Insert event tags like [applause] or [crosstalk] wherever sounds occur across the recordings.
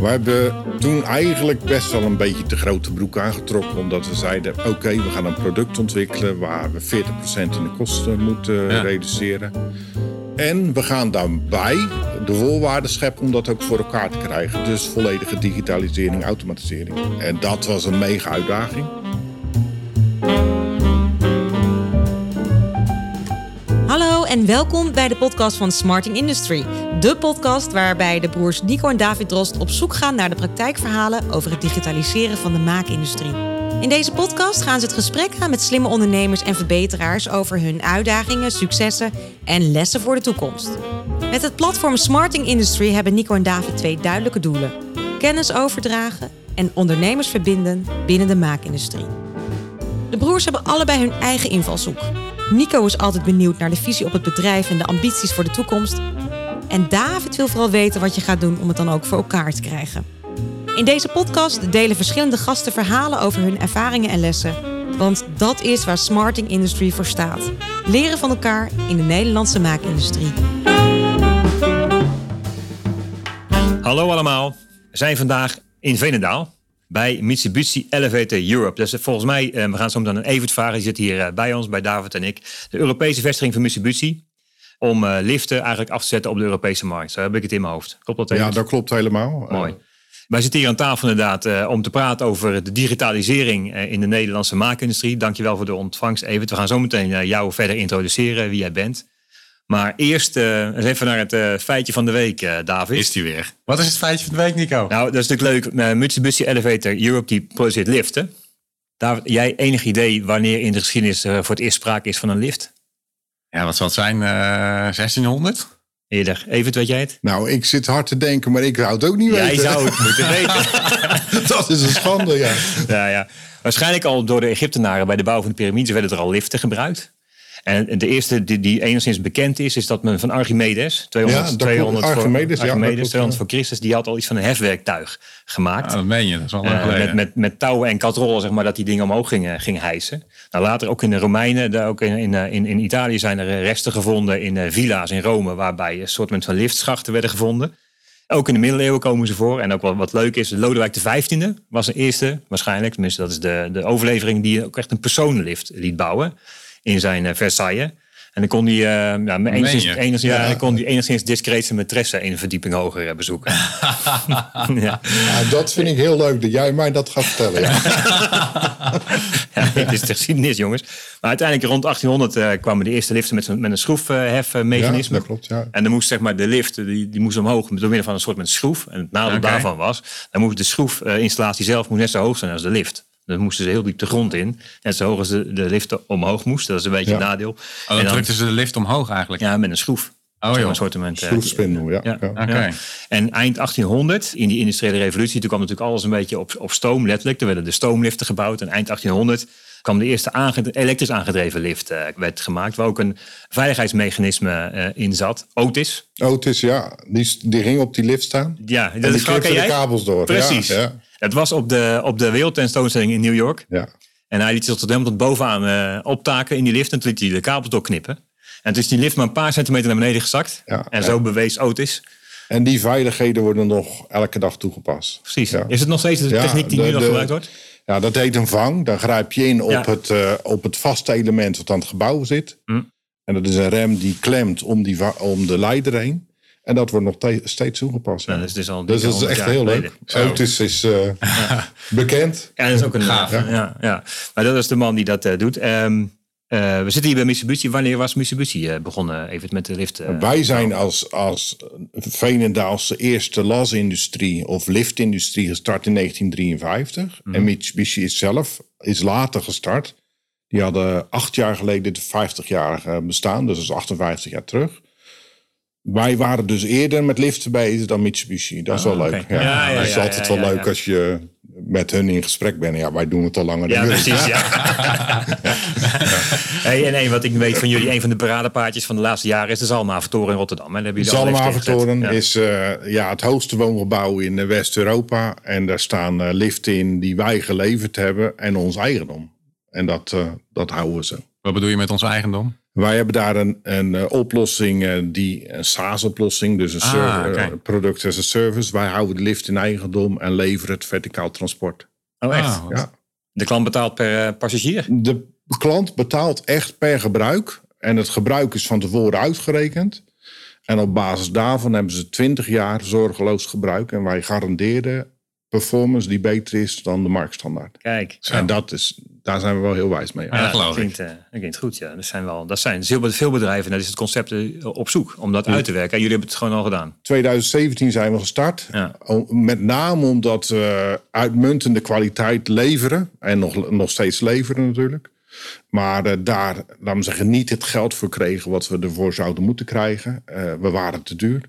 We hebben toen eigenlijk best wel een beetje te grote broek aangetrokken. Omdat we zeiden, oké, we gaan een product ontwikkelen waar we 40% in de kosten moeten Ja. reduceren. En we gaan daarbij de voorwaarden scheppen om dat ook voor elkaar te krijgen. Dus volledige digitalisering, automatisering. En dat was een mega uitdaging. En welkom bij de podcast van Smarting Industry. De podcast waarbij de broers Nico en David Drost op zoek gaan naar de praktijkverhalen over het digitaliseren van de maakindustrie. In deze podcast gaan ze het gesprek aan met slimme ondernemers en verbeteraars over hun uitdagingen, successen en lessen voor de toekomst. Met het platform Smarting Industry hebben Nico en David twee duidelijke doelen: kennis overdragen en ondernemers verbinden binnen de maakindustrie. De broers hebben allebei hun eigen invalshoek. Nico is altijd benieuwd naar de visie op het bedrijf en de ambities voor de toekomst. En David wil vooral weten wat je gaat doen om het dan ook voor elkaar te krijgen. In deze podcast delen verschillende gasten verhalen over hun ervaringen en lessen. Want dat is waar Smarting Industry voor staat. Leren van elkaar in de Nederlandse maakindustrie. Hallo allemaal, we zijn vandaag in Veenendaal bij Mitsubishi Elevator Europe. Dus volgens mij, eh, we gaan zo meteen een Evert vragen, die zit hier eh, bij ons, bij David en ik. De Europese vestiging van Mitsubishi. Om eh, liften eigenlijk af te zetten op de Europese markt. Zo heb ik het in mijn hoofd. Klopt dat Ja, Evert? dat klopt helemaal. Mooi. Eh, Wij zitten hier aan tafel inderdaad eh, om te praten over de digitalisering eh, in de Nederlandse maakindustrie. Dankjewel voor de ontvangst, Evert. We gaan zo meteen eh, jou verder introduceren, wie jij bent. Maar eerst eh, eens even naar het eh, feitje van de week, eh, David. Is die weer. Wat is het feitje van de week, Nico? Nou, dat is natuurlijk leuk. Mitsubishi Elevator Europe die produceert liften. David, jij enig idee wanneer in de geschiedenis voor het eerst sprake is van een lift? Ja, wat zal het zijn? Eh 1600? Eerder. Even, weet jij het? Nou, ik zit hard te denken, maar ik zou het ook niet Jij weten. zou het [laughs] moeten weten. dat is een schande, ja. ja, ja. Waarschijnlijk al door de Egyptenaren bij de bouw van de piramides werden er al liften gebruikt. En de eerste die, die enigszins bekend is, is dat men van Archimedes, 200, Ja, dat 200, klopt. voor, Archimedes, ja, dat Archimedes, klopt, 200 ja. voor Christus, die had al iets van een hefwerktuig gemaakt. Ja, dat meen je. Dat is al Eh, met, met, met touwen en katrollen, zeg maar, dat die dingen omhoog gingen, gingen hijsen. Nou, later ook in de Romeinen, daar ook in, in, eh, in, in Italië zijn er eh, resten gevonden in eh, villa's in Rome, waarbij een soort van liftschachten werden gevonden. Ook in de middeleeuwen komen ze voor. En ook wat, wat leuk is, Lodewijk XV was de eerste, waarschijnlijk, tenminste dat is de, de overlevering, die ook echt een personenlift liet bouwen in zijn eh, Versailles. En dan kon hij, eh, ja, met enigszins, je? enigszins, ja, Ja. dan kon hij enigszins discreet zijn maîtresse een verdieping hoger eh, bezoeken. [laughs] ja. Ja, dat vind ik heel leuk dat jij mij dat gaat vertellen. Ja. [laughs] Ja, het is de geschiedenis, jongens. Maar uiteindelijk rond 1800 eh, kwamen de eerste liften met, zo'n- met een schroefhefmechanisme. Ja, dat klopt, ja. En dan moest zeg maar de lift, die, die moest omhoog door middel van een soort met schroef. En het nadeel daarvan was, dan moest de schroefinstallatie zelf moest net zo hoog zijn als de lift. Dan moesten ze heel diep de grond in. Net zo hoog als de, de lift omhoog moest. Dat is een beetje Ja. een nadeel. Oh, dan en dan, drukten ze de lift omhoog eigenlijk. ja, met een schroef. Oh, joh. Een soort eh, Schroefspindel, ja. ja. ja. Oké. Ja. En eind 1800, in die industriële revolutie, toen kwam natuurlijk alles een beetje op, op stoom, letterlijk. Er werden de stoomliften gebouwd. En eind 1800 kwam de eerste aange- elektrisch aangedreven lift eh, werd gemaakt. Waar ook een veiligheidsmechanisme eh, in zat. Otis. Otis, ja, die, die ging op die lift staan. Ja, En dat die is ken de kabels door. Precies. Ja, ja, Het was op de, op de wereldtentoonstelling in New York. ja. En hij liet zich tot helemaal tot bovenaan eh, optaken in die lift. En toen liet hij de kabels doorknippen. En toen is die lift maar een paar centimeter naar beneden gezakt. Ja, en zo bewees Otis. En die veiligheden worden nog elke dag toegepast. Precies. Ja. Is het nog steeds de techniek die de- nu nog gebruikt wordt? Ja, dat heet een vang. Dan grijp je in op, het, eh, op het vaste element wat aan het gebouw zit. Hm. En dat is een rem die klemt om, die, om de leider heen. En dat wordt nog te- steeds toegepast. ja. Dus al dus dat is 100 echt heel geleden. leuk. Otis is eh, [laughs] bekend. Ja, dat is ook een Gaaf, ja. Ja, ja. Maar dat is de man die dat eh, doet. Ehm, eh, we zitten hier bij Mitsubishi. Wanneer was Mitsubishi begonnen even met de lift? Wij zijn als, als Veenendaalse eerste lasindustrie of liftindustrie gestart in 1953. Mhm. En Mitsubishi is zelf is later gestart. Die hadden acht jaar geleden de 50-jarige bestaan, dus dat is 58 jaar terug. Wij waren dus eerder met liften bezig dan Mitsubishi. Dat is wel Ah, leuk. Ja. Ja, ja, het is altijd wel ja, leuk ja. als je met hun in gesprek bent. Ja, wij doen het al langer dan Ja, jullie. precies. Ja. [laughs] [laughs] hey, en één wat ik weet van jullie, een van de paradepaardjes van de laatste jaren is de Zalmhaventoren in Rotterdam. De ingezet. Ja. is eh, ja, het hoogste woongebouw in eh, West-Europa. En daar staan eh, liften in die wij geleverd hebben en ons eigendom. En dat, eh, dat houden we zo. Wat bedoel je met ons eigendom? Wij hebben daar een, een uh, oplossing, uh, die, een SaaS-oplossing, dus een Ah, server, uh, product as a service. Wij houden de lift in eigendom en leveren het verticaal transport. Oh, echt? Ah, Ja. De klant betaalt per eh, passagier? De klant betaalt echt per gebruik. En het gebruik is van tevoren uitgerekend. En op basis daarvan hebben ze 20 jaar zorgeloos gebruik. En wij garanderen performance die beter is dan de marktstandaard. Kijk. Zo. En dat is, daar zijn we wel heel wijs mee. Ja, dat geloof dat ik. klinkt, eh, dat klinkt goed, ja. Dat zijn, wel, dat zijn veel bedrijven. Dat is het concept eh, op zoek om dat uit te werken. En jullie hebben het gewoon al gedaan. 2017 zijn we gestart. Ja. Met name omdat we uitmuntende kwaliteit leveren. En nog, nog steeds leveren natuurlijk. Maar eh, daar, laten we zeggen, niet het geld voor kregen wat we ervoor zouden moeten krijgen. Eh, we waren te duur.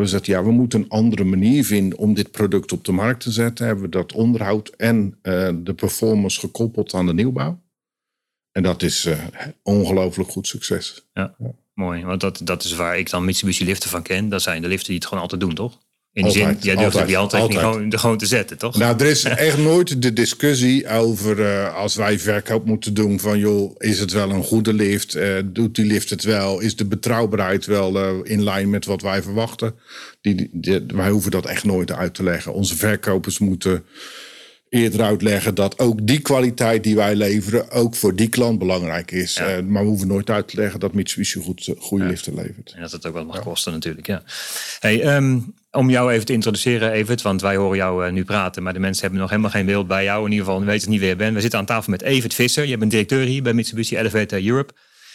We zeiden, ja, we moeten een andere manier vinden om dit product op de markt te zetten. Hebben we dat onderhoud en eh, de performance gekoppeld aan de nieuwbouw. En dat is eh ongelooflijk goed succes. Mooi, want dat, dat is waar ik dan Mitsubishi liften van ken. Dat zijn de liften die het gewoon altijd doen, toch? In die Altijd, zin, jij durft die altijd. gewoon, gewoon te zetten, toch? Nou, er is [laughs] echt nooit de discussie over eh, als wij verkoop moeten doen van joh, is het wel een goede lift? Eh, doet die lift het wel? Is de betrouwbaarheid wel eh, in lijn met wat wij verwachten? Die, die- die- wij hoeven dat echt nooit uit te leggen. Onze verkopers moeten eerder uitleggen dat ook die kwaliteit die wij leveren ook voor die klant belangrijk is. Ja. Maar we hoeven nooit uit te leggen dat Mitsubishi goed, goede liften levert. En dat het ook wat mag kosten natuurlijk, ja. Hey, ehm, om jou even te introduceren, Evert, want wij horen jou eh, nu praten, maar de mensen hebben nog helemaal geen beeld bij jou. In ieder geval weten niet wie je bent. We zitten aan tafel met Evert Visser. Je bent directeur hier bij Mitsubishi Elevator Europe.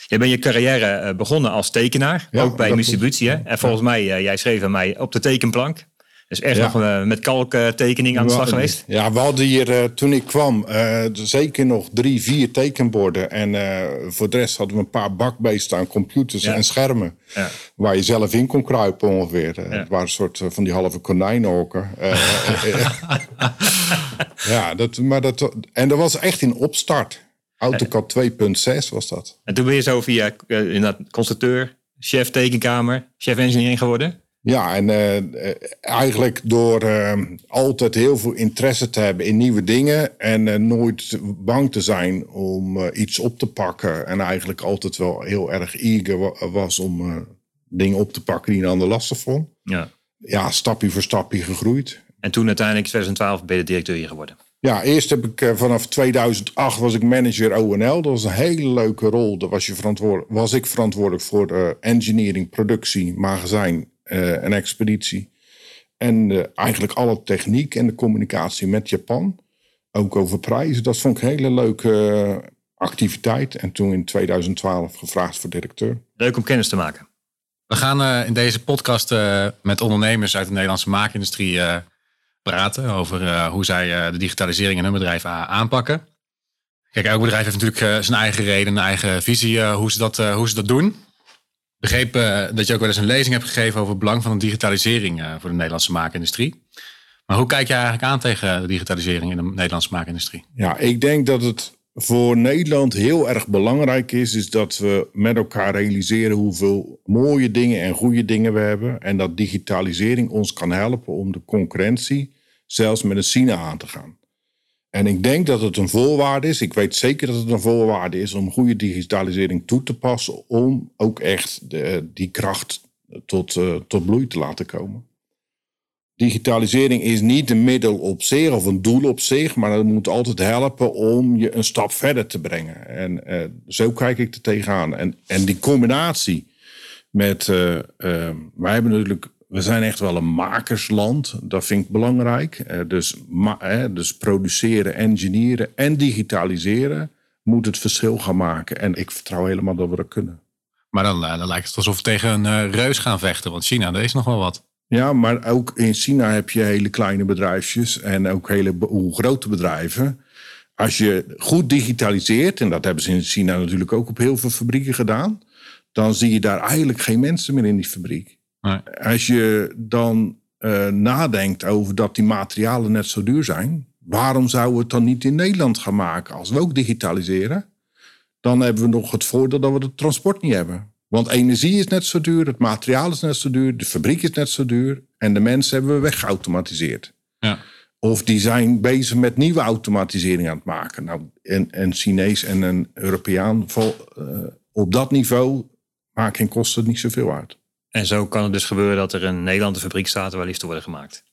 Je bent je carrière eh, begonnen als tekenaar, Ja, ook bij Mitsubishi. En volgens mij, eh, jij schreef aan mij op de tekenplank. Dus echt Ja. nog eh, met kalktekening aan de slag We- geweest. Ja, we hadden hier eh, toen ik kwam eh, zeker nog drie, vier tekenborden. En eh, voor de rest hadden we een paar bakbeesten aan computers Ja. en schermen. Ja. Waar je zelf in kon kruipen ongeveer. Eh. Het waren een soort eh, van die halve konijnenhokken. Eh, eh, [laughs] eh. ja, dat, maar dat, en dat was echt in opstart. AutoCAD 2.6 was dat. En toen ben je zo via eh, inderdaad constructeur, chef tekenkamer, chef engineering geworden. Ja, en eh, eh, eigenlijk door eh, altijd heel veel interesse te hebben in nieuwe dingen en eh, nooit bang te zijn om iets op te pakken. En eigenlijk altijd wel heel erg eager wa- was om dingen op te pakken die een ander lastig vond. Ja. Ja, stapje voor stapje gegroeid. En toen uiteindelijk in 2012 ben je de directeur hier geworden. Ja, eerst heb ik vanaf 2008 was ik manager ONL. Dat was een hele leuke rol. Daar was, je verantwoordelijk, was ik verantwoordelijk voor engineering, productie, magazijn eh, en expeditie. En eh, eigenlijk alle techniek en de communicatie met Japan. Ook over prijzen. Dat vond ik een hele leuke eh, activiteit. En toen in 2012 gevraagd voor directeur. Leuk om kennis te maken. We gaan in deze podcast met ondernemers uit de Nederlandse maakindustrie praten over hoe zij de digitalisering in hun bedrijf aanpakken. Kijk, elk bedrijf heeft natuurlijk zijn eigen reden, een eigen visie hoe, ze dat, hoe ze dat doen. Begreep eh, dat je ook wel eens een lezing hebt gegeven over het belang van de digitalisering eh, voor de Nederlandse maakindustrie. Maar hoe kijk je eigenlijk aan tegen de digitalisering in de Nederlandse maakindustrie? Ja, ik denk dat het voor Nederland heel erg belangrijk is, is dat we met elkaar realiseren hoeveel mooie dingen en goede dingen we hebben. En dat digitalisering ons kan helpen om de concurrentie zelfs met China aan te gaan. En ik denk dat het een voorwaarde is. Ik weet zeker dat het een voorwaarde is om goede digitalisering toe te passen. Om ook echt de, die kracht tot, eh, tot bloei te laten komen. Digitalisering is niet een middel op zich of een doel op zich, maar het moet altijd helpen om je een stap verder te brengen. En eh, zo kijk ik er tegenaan. En, en die combinatie met, eh, wij hebben natuurlijk, we zijn echt wel een makersland, dat vind ik belangrijk. Eh, dus, dus produceren, engineeren en digitaliseren moet het verschil gaan maken. En ik vertrouw helemaal dat we dat kunnen. Maar dan, eh, dan lijkt het alsof we tegen een eh, reus gaan vechten, want China, daar is nog wel wat. Ja, maar ook in China heb je hele kleine bedrijfjes en ook hele grote bedrijven. Als je goed digitaliseert, en dat hebben ze in China natuurlijk ook op heel veel fabrieken gedaan, dan zie je daar eigenlijk geen mensen meer in die fabriek. Nee. Als je dan eh, nadenkt over dat die materialen net zo duur zijn, waarom zouden we het dan niet in Nederland gaan maken als we ook digitaliseren? Dan hebben we nog het voordeel dat we het transport niet hebben. Want energie is net zo duur, het materiaal is net zo duur, de fabriek is net zo duur en de mensen hebben we weggeautomatiseerd. Ja. Of die zijn bezig met nieuwe automatisering aan het maken. Nou, een, een Chinees en een Europeaan val- eh, op dat niveau maakt geen kosten niet zoveel uit. En zo kan het dus gebeuren dat er een Nederlandse fabriek staat waar liften worden gemaakt.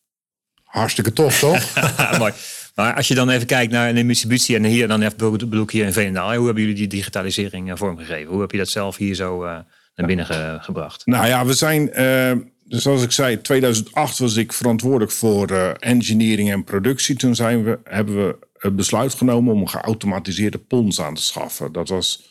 Hartstikke tof, toch? [laughs] Mooi. Maar als je dan even kijkt naar de Mitsubishi en hier dan even bedoel ik hier in Veenendaal. Hoe hebben jullie die digitalisering eh, vormgegeven? Hoe heb je dat zelf hier zo uh, naar binnen ge gebracht? Nou ja, we zijn, uh, dus zoals ik zei, 2008 was ik verantwoordelijk voor uh, engineering en productie. Toen zijn we, hebben we het besluit genomen om een geautomatiseerde pons aan te schaffen. Dat was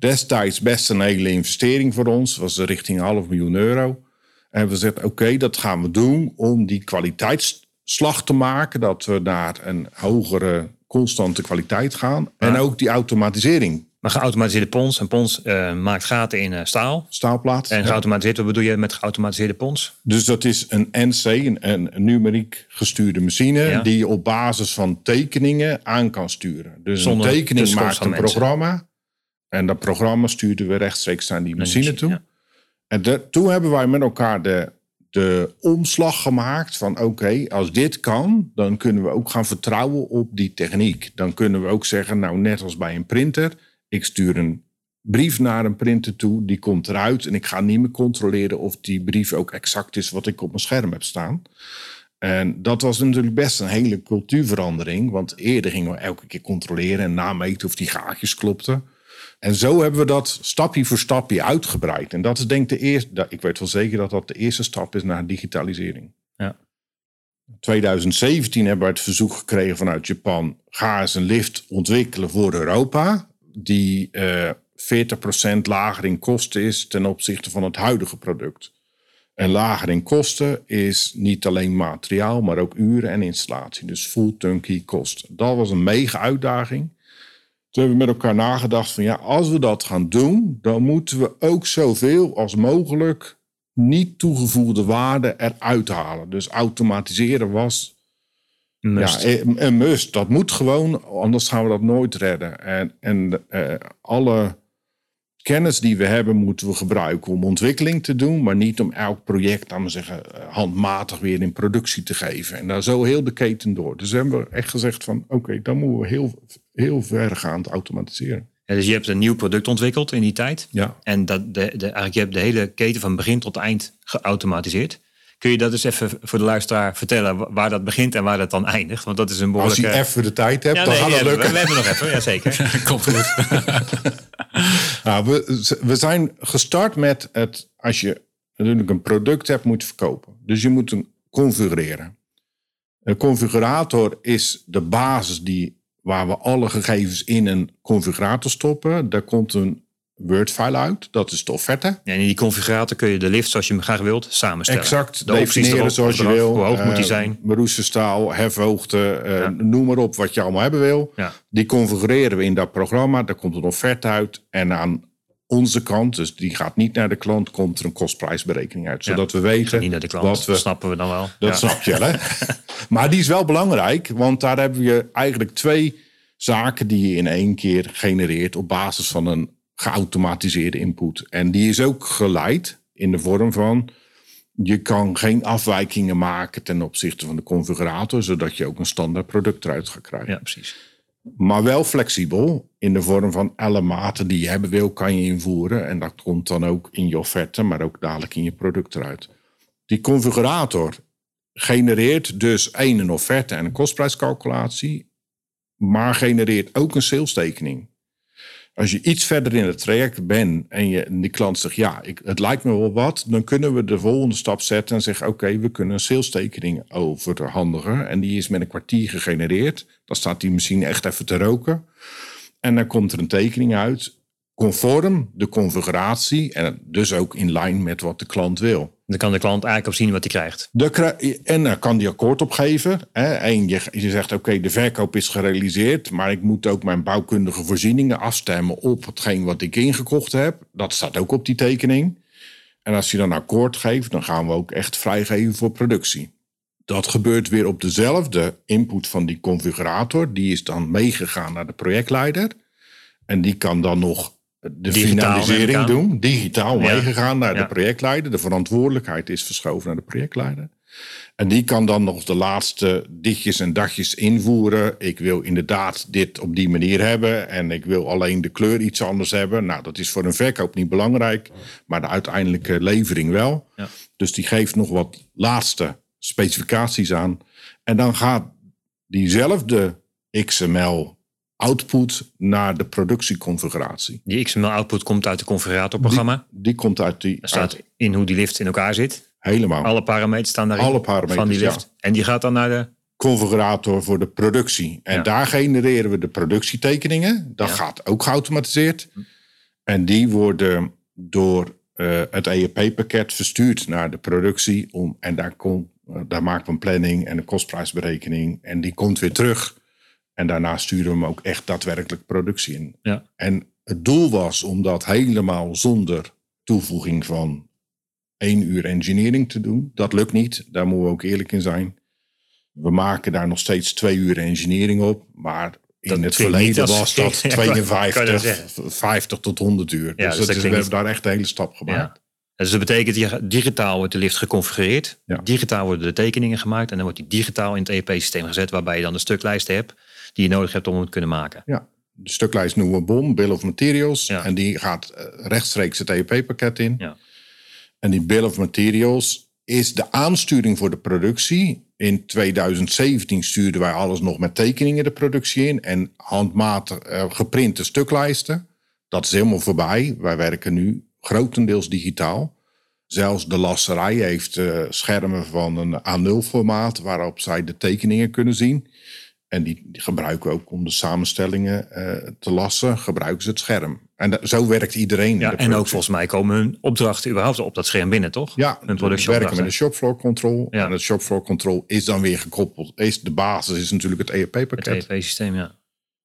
destijds best een hele investering voor ons. was richting een half miljoen euro. En we zeiden, oké, dat gaan we doen om die kwaliteitsslag te maken. Dat we naar een hogere constante kwaliteit gaan. En ook die automatisering. Maar geautomatiseerde pons. Een pons uh, maakt gaten in uh, staal. Staalplaat. En geautomatiseerd, wat bedoel je met geautomatiseerde pons? Dus dat is een NC, een, een numeriek gestuurde machine... Ja. die je op basis van tekeningen aan kan sturen. Dus Zonder een tekening maakt een programma... En dat programma stuurden we rechtstreeks naar die machine toe. Ja. En de, toen hebben wij met elkaar de, de omslag gemaakt van oké, als dit kan, dan kunnen we ook gaan vertrouwen op die techniek. Dan kunnen we ook zeggen, nou net als bij een printer, ik stuur een brief naar een printer toe, die komt eruit en ik ga niet meer controleren of die brief ook exact is wat ik op mijn scherm heb staan. En dat was natuurlijk best een hele cultuurverandering, want eerder gingen we elke keer controleren en nameten of die gaatjes klopten. En zo hebben we dat stapje voor stapje uitgebreid. En dat is denk ik de eerste, ik weet wel zeker dat dat de eerste stap is naar digitalisering. Ja. 2017 hebben we het verzoek gekregen vanuit Japan. Ga eens een lift ontwikkelen voor Europa. Die uh, eh, 40% lager in kosten is ten opzichte van het huidige product. En lager in kosten is niet alleen materiaal, maar ook uren en installatie. Dus full turnkey kosten. Dat was een mega uitdaging. Toen hebben we met elkaar nagedacht van ja, als we dat gaan doen, dan moeten we ook zoveel als mogelijk niet toegevoegde waarde eruit halen. Dus automatiseren was must. Ja, een must. Dat moet gewoon, anders gaan we dat nooit redden. En, en uh, alle kennis die we hebben, moeten we gebruiken om ontwikkeling te doen, maar niet om elk project, laten we zeggen, eh, handmatig weer in productie te geven. En daar zo heel de keten door. Dus hebben we echt gezegd van, oké, dan moeten we heel, heel vergaand automatiseren. Ja, dus je hebt een nieuw product ontwikkeld in die tijd. Ja. En dat de, de, eigenlijk je hebt de hele keten van begin tot eind geautomatiseerd. Kun je dat eens even voor de luisteraar vertellen waar dat begint en waar dat dan eindigt? Want dat is een behoorlijke... Als je even de tijd hebt, dan gaat het lukken. We, hebben nog even, ja zeker. [laughs] Komt goed. nou, we, we zijn gestart met het, als je natuurlijk een product hebt, moet verkopen. Dus je moet hem configureren. Een configurator is de basis die, waar we alle gegevens in een configurator stoppen. Daar komt een Word-file uit. Dat is de offerte. Ja, en in die configurator kun je de lift zoals je hem graag wilt samenstellen. Exact, de definiëren zoals je wil. Hoe hoog moet die zijn? Beroesterstaal, hefhoogte, uh, noem maar op wat je allemaal hebben wil. Ja. Die configureren we in dat programma. Daar komt een offerte uit. En aan onze kant, dus die gaat niet naar de klant, komt er een kostprijsberekening uit. Zodat we weten. Niet naar de klant, wat we, dat snappen we dan wel. Dat snap je, hè? [laughs] [laughs] maar die is wel belangrijk, want daar hebben je eigenlijk twee zaken die je in één keer genereert op basis van een geautomatiseerde input. En die is ook geleid in de vorm van je kan geen afwijkingen maken ten opzichte van de configurator, zodat je ook een standaard product eruit gaat krijgen. Ja, precies. Maar wel flexibel in de vorm van alle maten die je hebben wil, kan je invoeren. En dat komt dan ook in je offerte, maar ook dadelijk in je product eruit. Die configurator genereert dus één een offerte en een kostprijscalculatie, maar genereert ook een salestekening. Als je iets verder in het traject bent en je, die klant zegt, ja, ik, het lijkt me wel wat, dan kunnen we de volgende stap zetten en zeggen, oké, we kunnen een salestekening overhandigen. En die is met een kwartier gegenereerd. Dan staat die machine echt even te roken. En dan komt er een tekening uit, conform de configuratie en dus ook in lijn met wat de klant wil. Dan kan de klant eigenlijk op zien wat hij krijgt. De, en dan kan die akkoord opgeven. En je, je zegt, oké, de verkoop is gerealiseerd... maar ik moet ook mijn bouwkundige voorzieningen afstemmen... op hetgeen wat ik ingekocht heb. Dat staat ook op die tekening. En als je dan akkoord geeft, dan gaan we ook echt vrijgeven voor productie. Dat gebeurt weer op dezelfde input van die configurator. Die is dan meegegaan naar de projectleider. En die kan dan nog de finalisering doen. Digitaal meegegaan naar de projectleider. De verantwoordelijkheid is verschoven naar de projectleider. En die kan dan nog de laatste ditjes en dagjes invoeren. Ik wil inderdaad dit op die manier hebben. En ik wil alleen de kleur iets anders hebben. Nou, dat is voor een verkoop niet belangrijk. Maar de uiteindelijke levering wel. Ja. Dus die geeft nog wat laatste specificaties aan. En dan gaat diezelfde XML output naar de productieconfiguratie. Die XML-output komt uit het configuratorprogramma. Die komt uit die... Staat uit- in hoe die lift in elkaar zit. helemaal. Alle parameters staan daarin Alle parameters, van die lift. ja. En die gaat dan naar de... configurator voor de productie. En Ja. daar genereren we de productietekeningen. Dat Ja. gaat ook geautomatiseerd. En die worden door eh, het EEP-pakket verstuurd naar de productie. Om, en daar, komt, eh, daar maken we een planning en een kostprijsberekening. En die komt weer terug. En daarna sturen we hem ook echt daadwerkelijk productie in. Ja. En het doel was om dat helemaal zonder toevoeging van één uur engineering te doen. Dat lukt niet, daar moeten we ook eerlijk in zijn. We maken daar nog steeds twee uur engineering op. Maar in Dat het verleden was dat [laughs] Ja, kan- kan je 52, zeggen. 50 tot 100 uur. Ja, dus dus dat is, we hebben daar echt een hele stap gemaakt. Ja. Dus dat betekent, digitaal wordt de lift geconfigureerd. Ja. Digitaal worden de tekeningen gemaakt. En dan wordt die digitaal in het EEP-systeem gezet. Waarbij je dan de stuklijsten hebt die je nodig hebt om het te kunnen maken. Ja. De stuklijst noemen we BOM, Bill of Materials. Ja. En die gaat eh, rechtstreeks het EEP-pakket in. Ja. En die Bill of Materials is de aansturing voor de productie. In 2017 stuurden wij alles nog met tekeningen de productie in. En handmatig eh, geprinte stuklijsten. Dat is helemaal voorbij. Wij werken nu grotendeels digitaal. Zelfs de lasserij heeft eh, schermen van een A0-formaat... waarop zij de tekeningen kunnen zien. En die, die gebruiken we ook om de samenstellingen eh, te lassen. Gebruiken ze het scherm. En dat- zo werkt iedereen. Ja, en ook productie. volgens mij komen hun opdrachten überhaupt op dat scherm binnen, toch? Ja, hun we werken met de shopfloor control. Ja. En het shopfloor control is dan weer gekoppeld. Is de basis is natuurlijk het Het ERP-pakket. EEP-systeem, ja.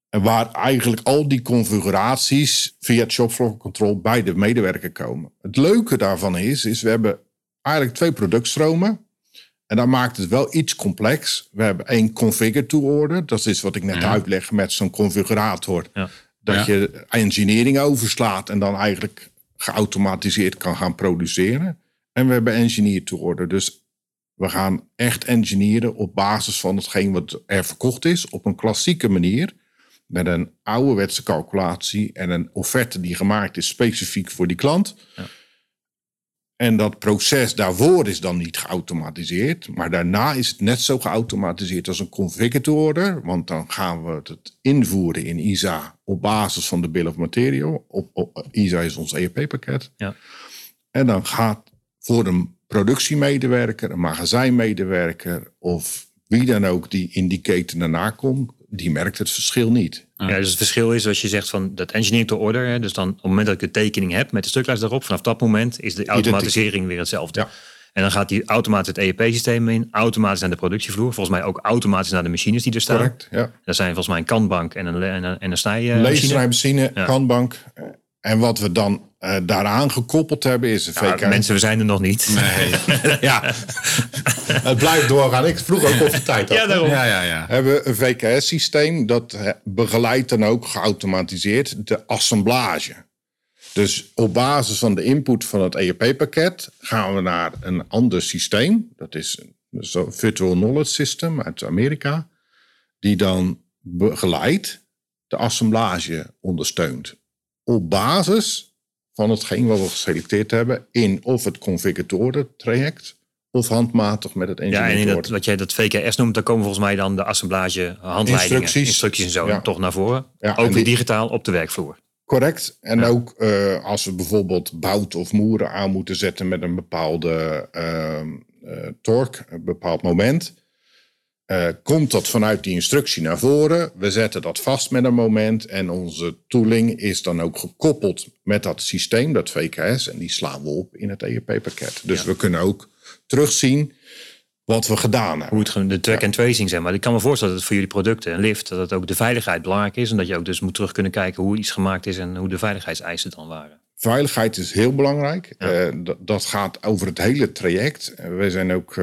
En waar eigenlijk al die configuraties via het shopfloor control bij de medewerker komen. Het leuke daarvan is, is we hebben eigenlijk twee productstromen. En dat maakt het wel iets complex. We hebben één configure to order. Dat is wat ik net Ja. uitleg met zo'n configurator. Ja. Dat Ja. je engineering overslaat en dan eigenlijk geautomatiseerd kan gaan produceren. En we hebben engineer to order. Dus we gaan echt engineeren op basis van hetgeen wat er verkocht is. Op een klassieke manier. Met een ouderwetse calculatie en een offerte die gemaakt is specifiek voor die klant. Ja. En dat proces daarvoor is dan niet geautomatiseerd. Maar daarna is het net zo geautomatiseerd als een configure order. Want dan gaan we het invoeren in ISA op basis van de bill of material. Op, op, ISA is ons ERP-pakket. Ja. En dan gaat voor een productiemedewerker, een magazijnmedewerker of wie dan ook die in die keten daarna komt, die merkt het verschil niet. Ja, dus het verschil is als je zegt van dat engineer to order. Hè, dus dan op het moment dat ik de tekening heb met de stuklijst daarop, vanaf dat moment is de automatisering weer hetzelfde. Ja. En dan gaat die automatisch het EEP-systeem in, automatisch naar de productievloer. Volgens mij ook automatisch naar de machines die er staan. Correct? Ja. Dat zijn volgens mij een kantbank en een, en een, en een snijmachine. Ja. kanbank. En wat we dan eh, daaraan gekoppeld hebben is een Ja, VK. mensen, we zijn er nog niet. [laughs] ja, [laughs] het blijft doorgaan. Ik vroeg ook of de tijd had. Ja, daarom. Ja, ja, ja. hebben we een VKS-systeem dat begeleidt dan ook geautomatiseerd de assemblage. Dus op basis van de input van het ERP-pakket gaan we naar een ander systeem. Dat is een Virtual Knowledge System uit Amerika. Die dan begeleidt de assemblage ondersteunt. Op basis van hetgeen wat we geselecteerd hebben in of het configurator traject of handmatig met het Ja, en in engineering dat, wat jij dat VKS noemt, daar komen volgens mij dan de assemblage handleidingen, Instructies. instructies en zo Ja. toch naar voren. Ja, ook weer digitaal op de werkvloer. Correct. En Ja. ook eh, als we bijvoorbeeld bout of moeren aan moeten zetten met een bepaalde ehm eh, torque, een bepaald moment, eh, komt dat vanuit die instructie naar voren. We zetten dat vast met een moment en onze tooling is dan ook gekoppeld met dat systeem, dat VKS, en die slaan we op in het ERP-pakket. Dus Ja. we kunnen ook terugzien wat we gedaan hebben. Hoe het de track and tracing zeg maar. Ik kan me voorstellen dat het voor jullie producten en lift, dat het ook de veiligheid belangrijk is. En dat je ook dus moet terug kunnen kijken hoe iets gemaakt is en hoe de veiligheidseisen dan waren. Veiligheid is heel belangrijk. Ja. Eh, dat, gaat over het hele traject. Eh, wij zijn ook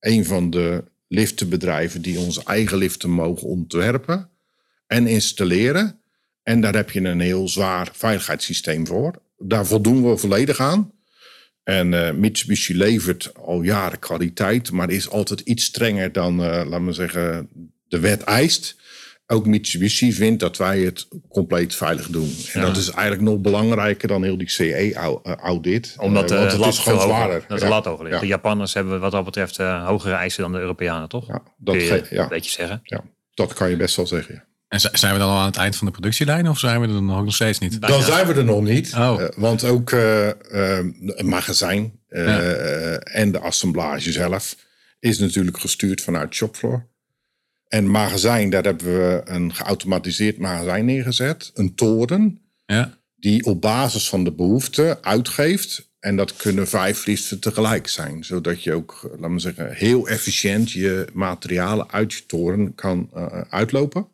een van de liftenbedrijven die onze eigen liften mogen ontwerpen en installeren. En daar heb je een heel zwaar veiligheidssysteem voor. Daar voldoen we volledig aan. En uh, Mitsubishi levert al jaren kwaliteit, maar is altijd iets strenger dan, uh, laten we zeggen, de wet eist. Ook Mitsubishi vindt dat wij het compleet veilig doen. En Ja. dat is eigenlijk nog belangrijker dan heel die CE-audit. Omdat de Eh, want het lat is gewoon zwaarder. Dat de Ja. lat hoger ligt. Ja. De Japanners hebben wat dat betreft eh, hogere eisen dan de Europeanen, toch? Ja, dat, Kun je een beetje zeggen. ja, dat kan je best wel zeggen. ja. En zijn we dan al aan het eind van de productielijn of zijn we er nog nog steeds niet? Dan zijn we er nog niet. Oh. Eh, want ook eh, eh, het magazijn eh, Ja. eh, en de assemblage zelf is natuurlijk gestuurd vanuit shopfloor. En magazijn, daar hebben we een geautomatiseerd magazijn neergezet. Een toren Ja, die op basis van de behoefte uitgeeft. En dat kunnen vijf liften tegelijk zijn. Zodat je ook, eh, laten we zeggen, heel efficiënt je materialen uit je toren kan eh, uitlopen.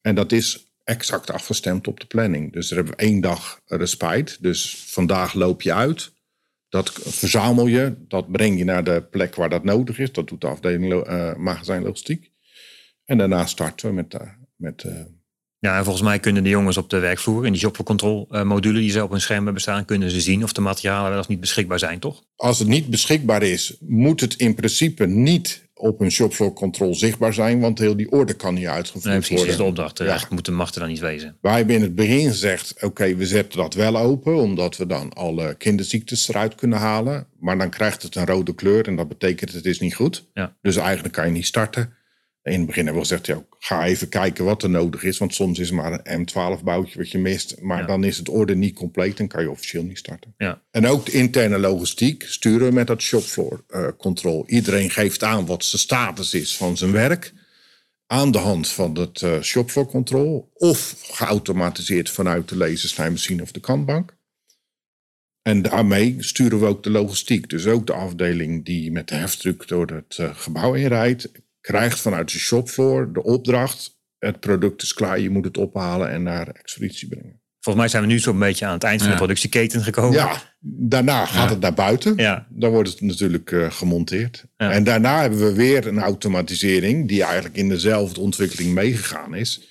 En dat is exact afgestemd op de planning. Dus daar hebben we één dag respijt. Dus vandaag loop je uit. Dat verzamel je. Dat breng je naar de plek waar dat nodig is. Dat doet de afdeling eh, magazijn logistiek. En daarna starten we met, eh, met eh, Ja, en volgens mij kunnen de jongens op de werkvloer in die shopcontrol eh, module die ze op hun scherm hebben staan, kunnen ze zien of de materialen wel of niet beschikbaar zijn, toch? als het niet beschikbaar is, moet het in principe niet op een shopfloor control zichtbaar zijn, want heel die orde kan niet uitgevoerd Nee, precies, dat is de worden. opdracht. Eigenlijk moet, mag er dan niet wezen. Wij hebben in het begin gezegd, oké, we zetten dat wel open, omdat we dan alle kinderziektes eruit kunnen halen. Maar dan krijgt het een rode kleur en dat betekent het is niet goed. Ja. Dus eigenlijk kan je niet starten. In het begin hebben we gezegd, ja, ga even kijken wat er nodig is. Want soms is het maar een M12-boutje wat je mist. Maar Ja. dan is het orde niet compleet en kan je officieel niet starten. Ja. En ook de interne logistiek sturen we met dat shopfloor eh control. Iedereen geeft aan wat zijn status is van zijn werk. Aan de hand van het eh shopfloor control. Of geautomatiseerd vanuit de lasersnijmachine of de kantbank. En daarmee sturen we ook de logistiek. Dus ook de afdeling die met de heftruck door het eh, gebouw inrijdt. Krijgt vanuit de shopfloor de opdracht. Het product is klaar, je moet het ophalen en naar expeditie brengen. Volgens mij zijn we nu zo'n beetje aan het eind van Ja. de productieketen gekomen. Ja, daarna gaat Ja. het naar buiten. Ja. Dan wordt het natuurlijk eh, gemonteerd. Ja. En daarna hebben we weer een automatisering die eigenlijk in dezelfde ontwikkeling meegegaan is.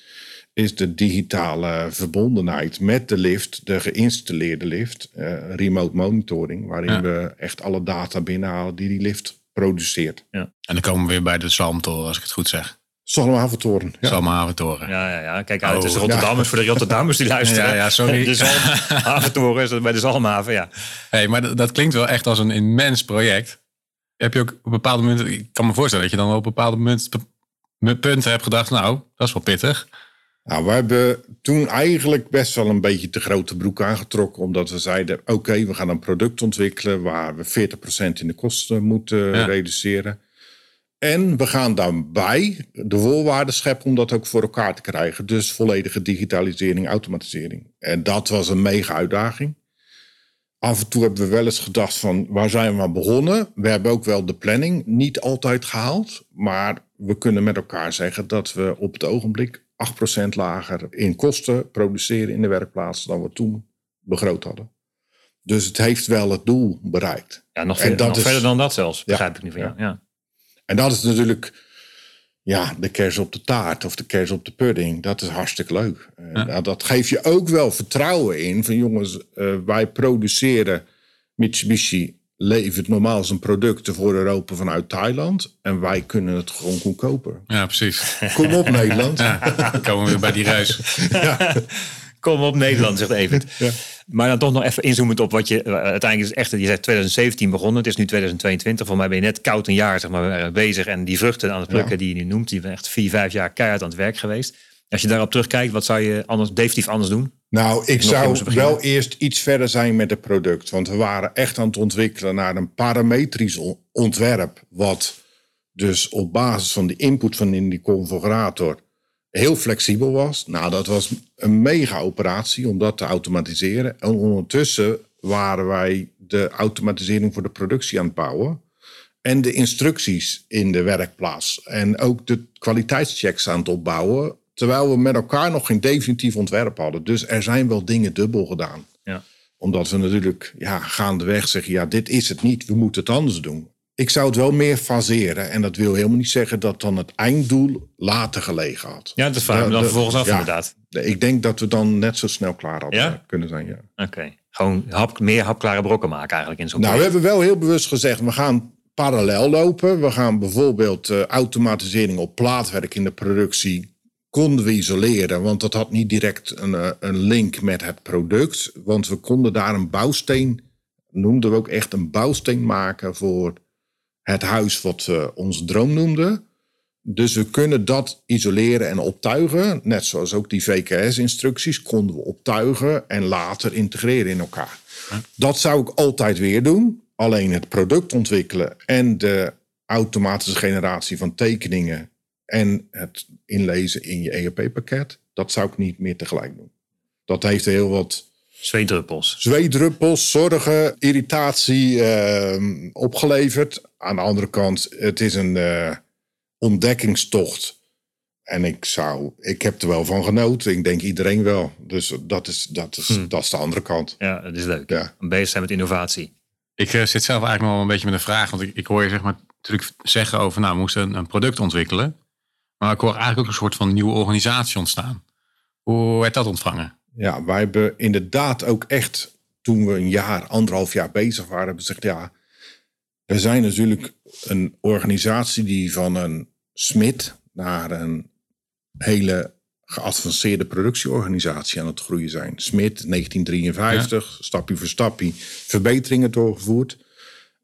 Is de digitale verbondenheid met de lift, de geïnstalleerde lift, eh, remote monitoring, waarin Ja. we echt alle data binnenhalen die die lift produceert. en dan komen we weer bij de Zalmtoren, als ik het goed zeg. Zalmhaventoren. Ja. Ja. Zalmhaventoren. Ja, ja, ja. Kijk uit, Oh, het is Rotterdammers voor de Rotterdammers die luisteren. [laughs] Ja, ja, sorry. De Zalmhaventoren is dat bij de Zalmhaven, ja. Hey, maar dat, dat klinkt wel echt als een immens project. Heb je ook op bepaalde momenten, ik kan me voorstellen dat je dan op bepaalde momenten, punten hebt gedacht, nou, dat is wel pittig. Nou, we hebben toen eigenlijk best wel een beetje te grote broek aangetrokken. Omdat we zeiden, oké, we gaan een product ontwikkelen waar we 40% in de kosten moeten Ja. reduceren. En we gaan daarbij de voorwaarden scheppen om dat ook voor elkaar te krijgen. Dus volledige digitalisering, automatisering. En dat was een mega uitdaging. Af en toe hebben we wel eens gedacht van waar zijn we aan begonnen? We hebben ook wel de planning niet altijd gehaald. Maar we kunnen met elkaar zeggen dat we op het ogenblik 8% lager in kosten produceren in de werkplaats dan we toen begroot hadden. Dus het heeft wel het doel bereikt. Ja, nog, verder, dat nog is- verder dan dat zelfs, begrijp ik nu van ja. jou. Ja. En dat is natuurlijk ja, de kers op de taart of de kers op de pudding. Dat is hartstikke leuk. Eh, Ja. nou, dat geeft je ook wel vertrouwen in van jongens, eh, wij produceren Mitsubishi levert normaal zijn producten voor Europa vanuit Thailand. En wij kunnen het gewoon goedkoper. Ja, precies. Kom op Nederland. Ja, dan komen we weer bij die reus. [laughs] Kom op Nederland, zegt Evert. Ja. Maar dan toch nog even inzoomend op wat je... eh, Uiteindelijk is het echt, je zegt 2017 begonnen. Het is nu 2022. Voor mij ben je net koud een jaar zeg maar, eh, bezig. En die vruchten aan het plukken Ja. die je nu noemt. Die ben echt vier, vijf jaar keihard aan het werk geweest. Als je daarop terugkijkt, wat zou je anders, definitief anders doen? Nou, ik zou wel eerst iets verder zijn met het product. Want we waren echt aan het ontwikkelen naar een parametrisch on- ontwerp. Wat dus op basis van de input van in die configurator heel flexibel was. Nou, dat was een mega operatie om dat te automatiseren. En ondertussen waren wij de automatisering voor de productie aan het bouwen. En de instructies in de werkplaats. En ook de kwaliteitschecks aan het opbouwen. Terwijl we met elkaar nog geen definitief ontwerp hadden. Dus er zijn wel dingen dubbel gedaan. Ja. Omdat we natuurlijk ja, gaandeweg zeggen: ja, dit is het niet, we moeten het anders doen. Ik zou het wel meer faseren. En dat wil helemaal niet zeggen dat dan het einddoel later gelegen had. Ja, dat vraag ik me dan vervolgens af ja. inderdaad. Ik denk dat we dan net zo snel klaar hadden Ja? kunnen zijn. Ja. Oké. Gewoon hap, meer hapklare brokken maken eigenlijk in zo'n Nou, we hebben wel heel bewust gezegd, we gaan parallel lopen. We gaan bijvoorbeeld eh, automatisering op plaatwerk in de productie konden we isoleren, want dat had niet direct een, eh, een link met het product. Want we konden daar een bouwsteen, noemden we ook echt een bouwsteen maken voor het huis wat we onze droom noemden. Dus we kunnen dat isoleren en optuigen. Net zoals ook die VKS-instructies konden we optuigen en later integreren in elkaar. Dat zou ik altijd weer doen. Alleen het product ontwikkelen en de automatische generatie van tekeningen en het inlezen in je ERP-pakket, dat zou ik niet meer tegelijk doen. Dat heeft heel wat Zweetdruppels. zweetdruppels, zorgen, irritatie eh, opgeleverd. Aan de andere kant, het is een eh, ontdekkingstocht. En ik zou, ik heb er wel van genoten. Ik denk iedereen wel. Dus dat is, dat is, dat is de andere kant. Ja, dat is leuk. Ja. Bezig zijn met innovatie. Ik eh, zit zelf eigenlijk nog wel een beetje met een vraag. Want ik, ik hoor je zeg maar, natuurlijk zeggen over, nou, we moesten een product ontwikkelen. Maar ik hoor eigenlijk ook een soort van nieuwe organisatie ontstaan. Hoe werd dat ontvangen? Ja, wij hebben inderdaad ook echt, toen we een jaar, anderhalf jaar bezig waren, hebben gezegd, ja, we zijn natuurlijk een organisatie die van een smid naar een hele geavanceerde productieorganisatie aan het groeien zijn. Smit 1953, stapje voor stapje, verbeteringen doorgevoerd.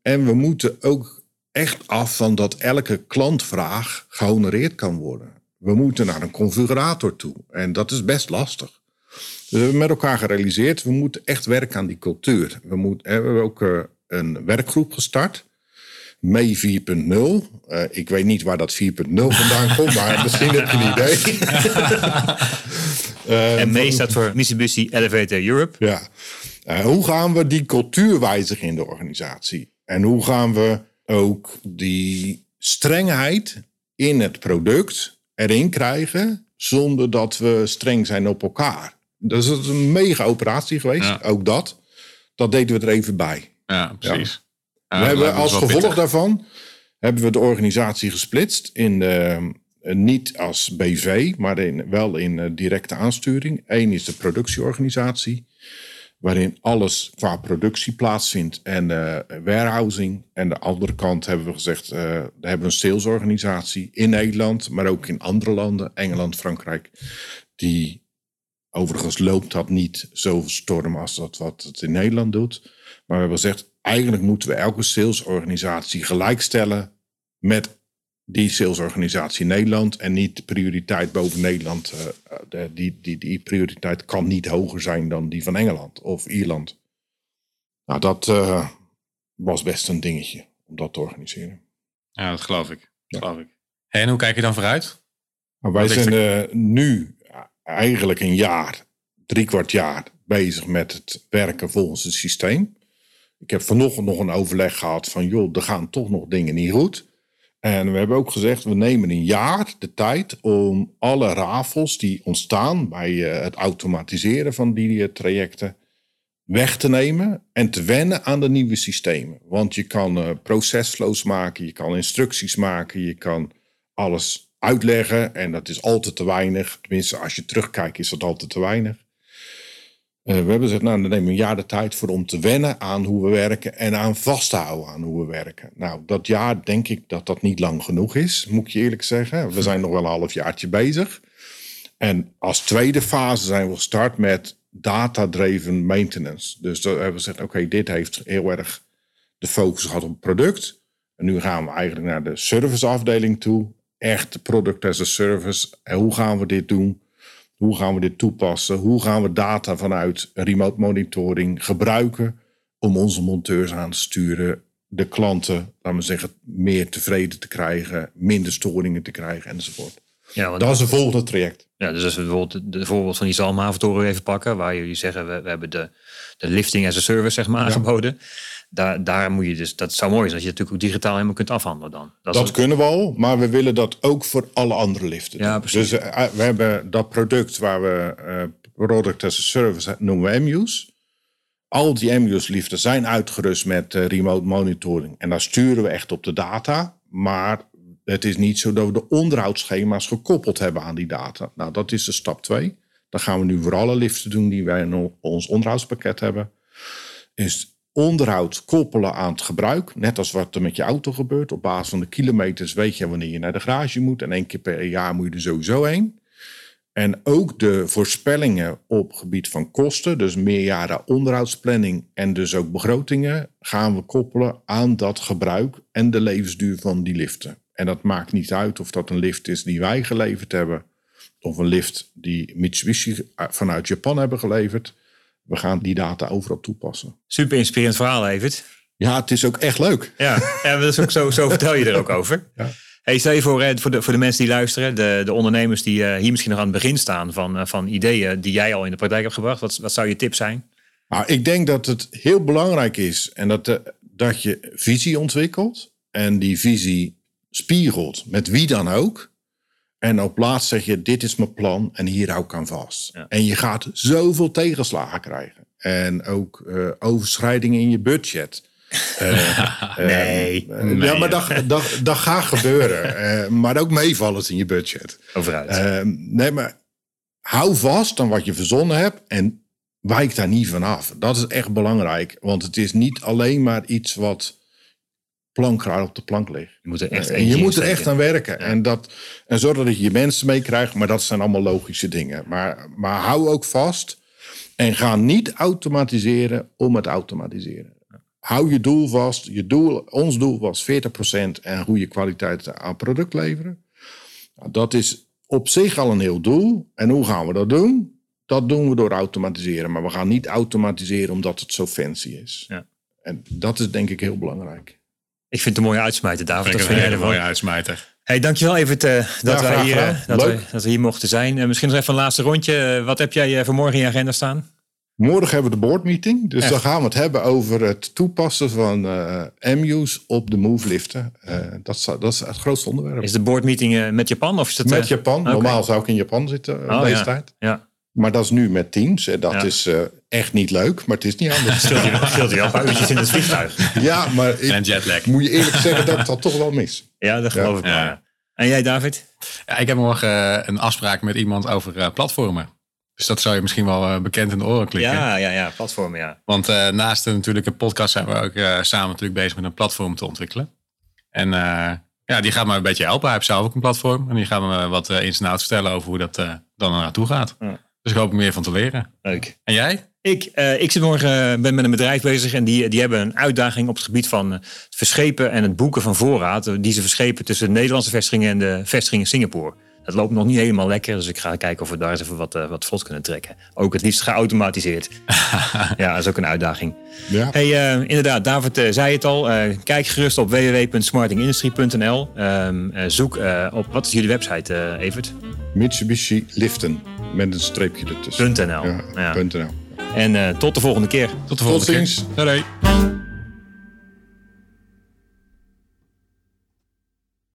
En we moeten ook echt af van dat elke klantvraag gehonoreerd kan worden. We moeten naar een configurator toe. En dat is best lastig. Dus we hebben met elkaar gerealiseerd, we moeten echt werken aan die cultuur. We, moeten, we hebben ook eh, een werkgroep gestart. Mee 4.0. Eh, ik weet niet waar dat 4.0 vandaan komt, maar [laughs] misschien heb je een idee. [laughs] Eh, en mee staat voor Mitsubishi Elevator Europe. ja. Eh, hoe gaan we die cultuur wijzigen in de organisatie? En hoe gaan we ook die strengheid in het product erin krijgen zonder dat we streng zijn op elkaar? Dat is een mega operatie geweest, Ja. ook dat. Dat deden we er even bij. Ja, precies. Ja, we hebben als gevolg pittig. daarvan hebben we de organisatie gesplitst in de, eh, niet als BV, maar in, wel in eh, directe aansturing. Eén is de productieorganisatie, waarin alles qua productie plaatsvindt en eh, warehousing. En de andere kant hebben we gezegd, eh, we hebben een salesorganisatie in Nederland, maar ook in andere landen, Engeland, Frankrijk, die Overigens loopt dat niet zo storm als dat wat het in Nederland doet. Maar we hebben gezegd, eigenlijk moeten we elke salesorganisatie gelijkstellen met die salesorganisatie Nederland. En niet de prioriteit boven Nederland. eh, de- die, die, die prioriteit kan niet hoger zijn dan die van Engeland of Ierland. Nou, dat eh, was best een dingetje om dat te organiseren. Ja, dat geloof ik. Ja. Geloof ik. Hey, en hoe kijk je dan vooruit? Maar wij zijn eh, nu eigenlijk een jaar, drie kwart jaar bezig met het werken volgens het systeem. Ik heb vanochtend nog een overleg gehad van, joh, er gaan toch nog dingen niet goed. En we hebben ook gezegd, we nemen een jaar de tijd om alle rafels die ontstaan bij eh, het automatiseren van die eh, trajecten weg te nemen en te wennen aan de nieuwe systemen. Want je kan eh, procesflows maken, je kan instructies maken, je kan alles uitleggen en dat is altijd te weinig. Tenminste, als je terugkijkt is dat altijd te weinig. Eh, we hebben gezegd, nou, dan nemen we een jaar de tijd voor om te wennen aan hoe we werken en aan vast te houden aan hoe we werken. Nou, dat jaar denk ik dat dat niet lang genoeg is, moet ik je eerlijk zeggen. We zijn nog wel een halfjaartje bezig. En als tweede fase zijn we gestart met data-driven maintenance. Dus dan hebben we gezegd, oké, dit heeft heel erg de focus gehad op het product. En nu gaan we eigenlijk naar de serviceafdeling toe. Echt product as a service. En hoe gaan we dit doen? Hoe gaan we dit toepassen? Hoe gaan we data vanuit remote monitoring gebruiken om onze monteurs aan te sturen, de klanten, laten we zeggen, meer tevreden te krijgen, minder storingen te krijgen enzovoort. Ja, want Dat is een volgende traject. Ja, dus als we bijvoorbeeld de, de voorbeeld van die Zalmhaventoren even pakken, waar jullie zeggen we, we hebben de, de lifting as a service zeg maar, aangeboden. Daar, daar moet je dus, dat zou mooi zijn als je het natuurlijk ook digitaal helemaal kunt afhandelen dan. Dat, kunnen we al, maar we willen dat ook voor alle andere liften. Ja, precies. Dus eh, we hebben dat product waar we eh, product as a service noemen we MU's. Al die MU's liften zijn uitgerust met eh, remote monitoring. En daar sturen we echt op de data. Maar het is niet zo dat we de onderhoudsschema's gekoppeld hebben aan die data. Nou, dat is de stap 2. Dat gaan we nu voor alle liften doen die wij in ons onderhoudspakket hebben. is onderhoud koppelen aan het gebruik. Net als wat er met je auto gebeurt. Op basis van de kilometers weet je wanneer je naar de garage moet. En één keer per jaar moet je er sowieso heen. En ook de voorspellingen op gebied van kosten, dus meerjaren onderhoudsplanning en dus ook begrotingen, gaan we koppelen aan dat gebruik en de levensduur van die liften. En dat maakt niet uit of dat een lift is die wij geleverd hebben, of een lift die Mitsubishi vanuit Japan hebben geleverd. We gaan die data overal toepassen. Super inspirerend verhaal, Evert. Ja, het is ook echt leuk. Ja, ja dat is ook zo, zo vertel je er ook over. Ja. Hey, stel je voor, voor de, voor de mensen die luisteren, de, de ondernemers die uh, hier misschien nog aan het begin staan van, uh, van ideeën die jij al in de praktijk hebt gebracht. Wat, wat zou je tip zijn? Nou, ik denk dat het heel belangrijk is en dat, de, dat je visie ontwikkelt en die visie spiegelt met wie dan ook. En op laatst zeg je, dit is mijn plan en hier hou ik aan vast. Ja. En je gaat zoveel tegenslagen krijgen. En ook uh, overschrijdingen in je budget. Uh, [laughs] nee, uh, Ja, maar dat, dat, dat gaat gebeuren. [laughs] maar ook meevallers in je budget. Overuit. nee, maar hou vast aan wat je verzonnen hebt en wijk daar niet van af. Dat is echt belangrijk. Want het is niet alleen maar iets wat plankraar op de plank ligt. Je moet er echt, en je moet er echt aan werken. En, dat, en zorgen dat je je mensen meekrijgt. Maar dat zijn allemaal logische dingen. Maar, maar hou ook vast. En ga niet automatiseren om het automatiseren. Hou je doel vast. Je doel, ons doel was 40% en goede kwaliteit aan product leveren. Nou, dat is op zich al een heel doel. En hoe gaan we dat doen? Dat doen we door automatiseren. Maar we gaan niet automatiseren omdat het zo fancy is. Ja. En dat is denk ik heel belangrijk. Ik vind het een mooie uitsmijter, David. dat vind jij een mooie uitsmijter. Hey, dankjewel even te, dat, wij hier, dat, we, dat we hier mochten zijn. Uh, misschien nog even een laatste rondje. wat heb jij voor morgen in je agenda staan? Morgen hebben we de boardmeeting. Dus Echt? dan gaan we het hebben over het toepassen van uh, MU's op de move liften. Uh, dat, is, dat is het grootste onderwerp. Is de boardmeeting met Japan? Of is het, met Japan. Okay. Normaal zou ik in Japan zitten oh, deze ja. tijd. Ja. Maar dat is nu met Teams. En dat ja. is uh, echt niet leuk, maar het is niet anders. [laughs] Scheelt je, scheelt je wel een paar uurtjes in het vliegtuig. Ja, maar ik, en jetlag. moet je eerlijk zeggen dat dat toch wel mis. Ja, dat geloof ja. ik wel. Ja. En jij, David? Ja, ik heb morgen uh, een afspraak met iemand over uh, platformen. Dus dat zou je misschien wel bekend in de oren klikken. Ja, ja, ja, platformen, ja. Want naast natuurlijk een podcast zijn we ook samen natuurlijk bezig met een platform te ontwikkelen. En ja, die gaat me een beetje helpen. Hij heeft zelf ook een platform. En die gaan me wat ins en outs vertellen over hoe dat dan naartoe gaat. Ja. Dus ik hoop er meer van te leren. Leuk. En jij? Ik, uh, ik zit morgen, ben met een bedrijf bezig en die, die hebben een uitdaging op het gebied van het verschepen en het boeken van voorraad. Die ze verschepen tussen de Nederlandse vestigingen en de vestigingen in Singapore. Dat loopt nog niet helemaal lekker, dus ik ga kijken of we daar eens even wat, uh, wat vlot kunnen trekken. Ook het liefst geautomatiseerd. [laughs] ja, dat is ook een uitdaging. Ja. Hey, uh, inderdaad, David uh, zei het al. kijk gerust op www.smartingindustry.nl. Ehm, zoek op, wat is jullie website, Evert? Mitsubishi Liften, met een streepje ertussen. .nl. Ja, ja. .nl. En tot de volgende keer. Tot de volgende Tot ziens. keer.